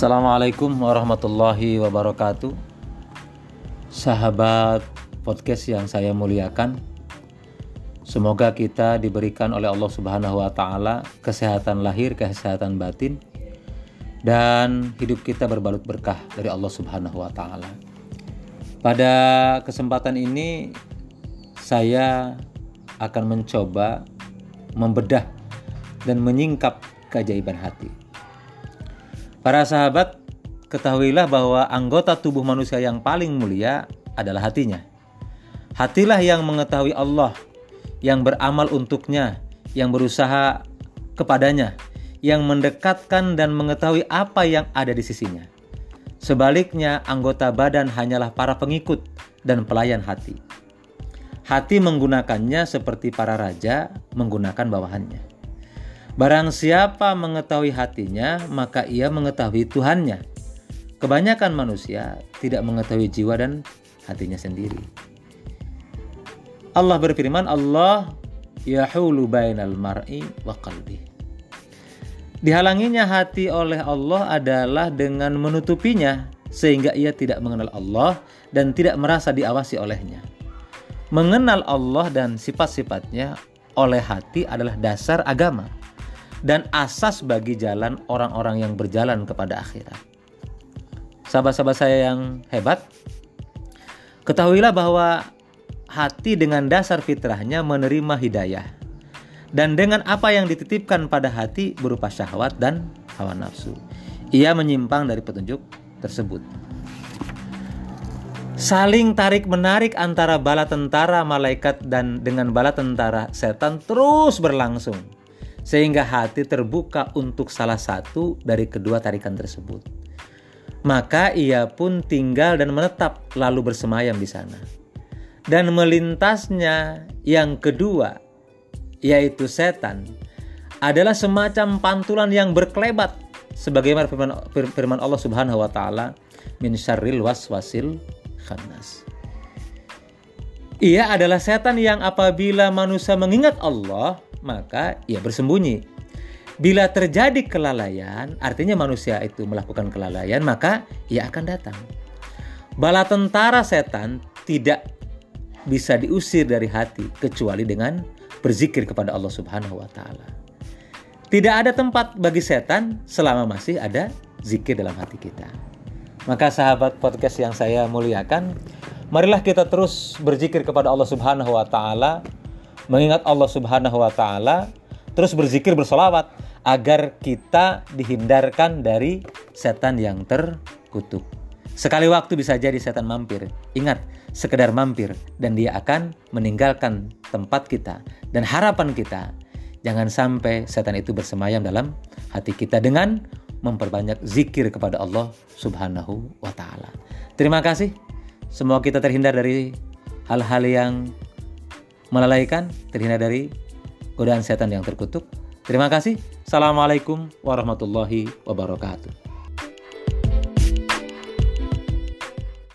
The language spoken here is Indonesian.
Assalamualaikum warahmatullahi wabarakatuh. Sahabat podcast yang saya muliakan. Semoga kita diberikan oleh Allah Subhanahu wa taala kesehatan lahir, kesehatan batin dan hidup kita berbalut berkah dari Allah Subhanahu wa taala. Pada kesempatan ini saya akan mencoba membedah dan menyingkap keajaiban hati. Para sahabat, ketahuilah bahwa anggota tubuh manusia yang paling mulia adalah hatinya. Hatilah yang mengetahui Allah, yang beramal untuknya, yang berusaha kepadanya, yang mendekatkan dan mengetahui apa yang ada di sisinya. Sebaliknya, anggota badan hanyalah para pengikut dan pelayan hati. Hati menggunakannya seperti para raja menggunakan bawahannya. Barang siapa mengetahui hatinya, maka ia mengetahui Tuhannya. Kebanyakan manusia tidak mengetahui jiwa dan hatinya sendiri. Allah berfirman, Allah yahulu bainal mar'i wa qalbi. Dihalanginya hati oleh Allah adalah dengan menutupinya sehingga ia tidak mengenal Allah dan tidak merasa diawasi olehnya. Mengenal Allah dan sifat-sifatnya oleh hati adalah dasar agama dan asas bagi jalan orang-orang yang berjalan kepada akhirat. Sahabat-sahabat saya yang hebat, ketahuilah bahwa hati dengan dasar fitrahnya menerima hidayah. Dan dengan apa yang dititipkan pada hati berupa syahwat dan hawa nafsu. Ia menyimpang dari petunjuk tersebut. Saling tarik-menarik antara bala tentara malaikat dan dengan bala tentara setan terus berlangsung sehingga hati terbuka untuk salah satu dari kedua tarikan tersebut. Maka ia pun tinggal dan menetap lalu bersemayam di sana. Dan melintasnya yang kedua, yaitu setan, adalah semacam pantulan yang berkelebat sebagaimana firman, firman Allah Subhanahu wa taala min syarril waswasil khannas. Ia adalah setan yang apabila manusia mengingat Allah, maka ia bersembunyi. Bila terjadi kelalaian, artinya manusia itu melakukan kelalaian, maka ia akan datang. Bala tentara setan tidak bisa diusir dari hati kecuali dengan berzikir kepada Allah Subhanahu wa taala. Tidak ada tempat bagi setan selama masih ada zikir dalam hati kita. Maka sahabat podcast yang saya muliakan, marilah kita terus berzikir kepada Allah Subhanahu wa taala mengingat Allah Subhanahu wa taala, terus berzikir bersolawat agar kita dihindarkan dari setan yang terkutuk. Sekali waktu bisa jadi setan mampir. Ingat, sekedar mampir dan dia akan meninggalkan tempat kita dan harapan kita jangan sampai setan itu bersemayam dalam hati kita dengan memperbanyak zikir kepada Allah Subhanahu wa taala. Terima kasih. Semoga kita terhindar dari hal-hal yang melalaikan, terhindar dari godaan setan yang terkutuk. Terima kasih. Assalamualaikum warahmatullahi wabarakatuh.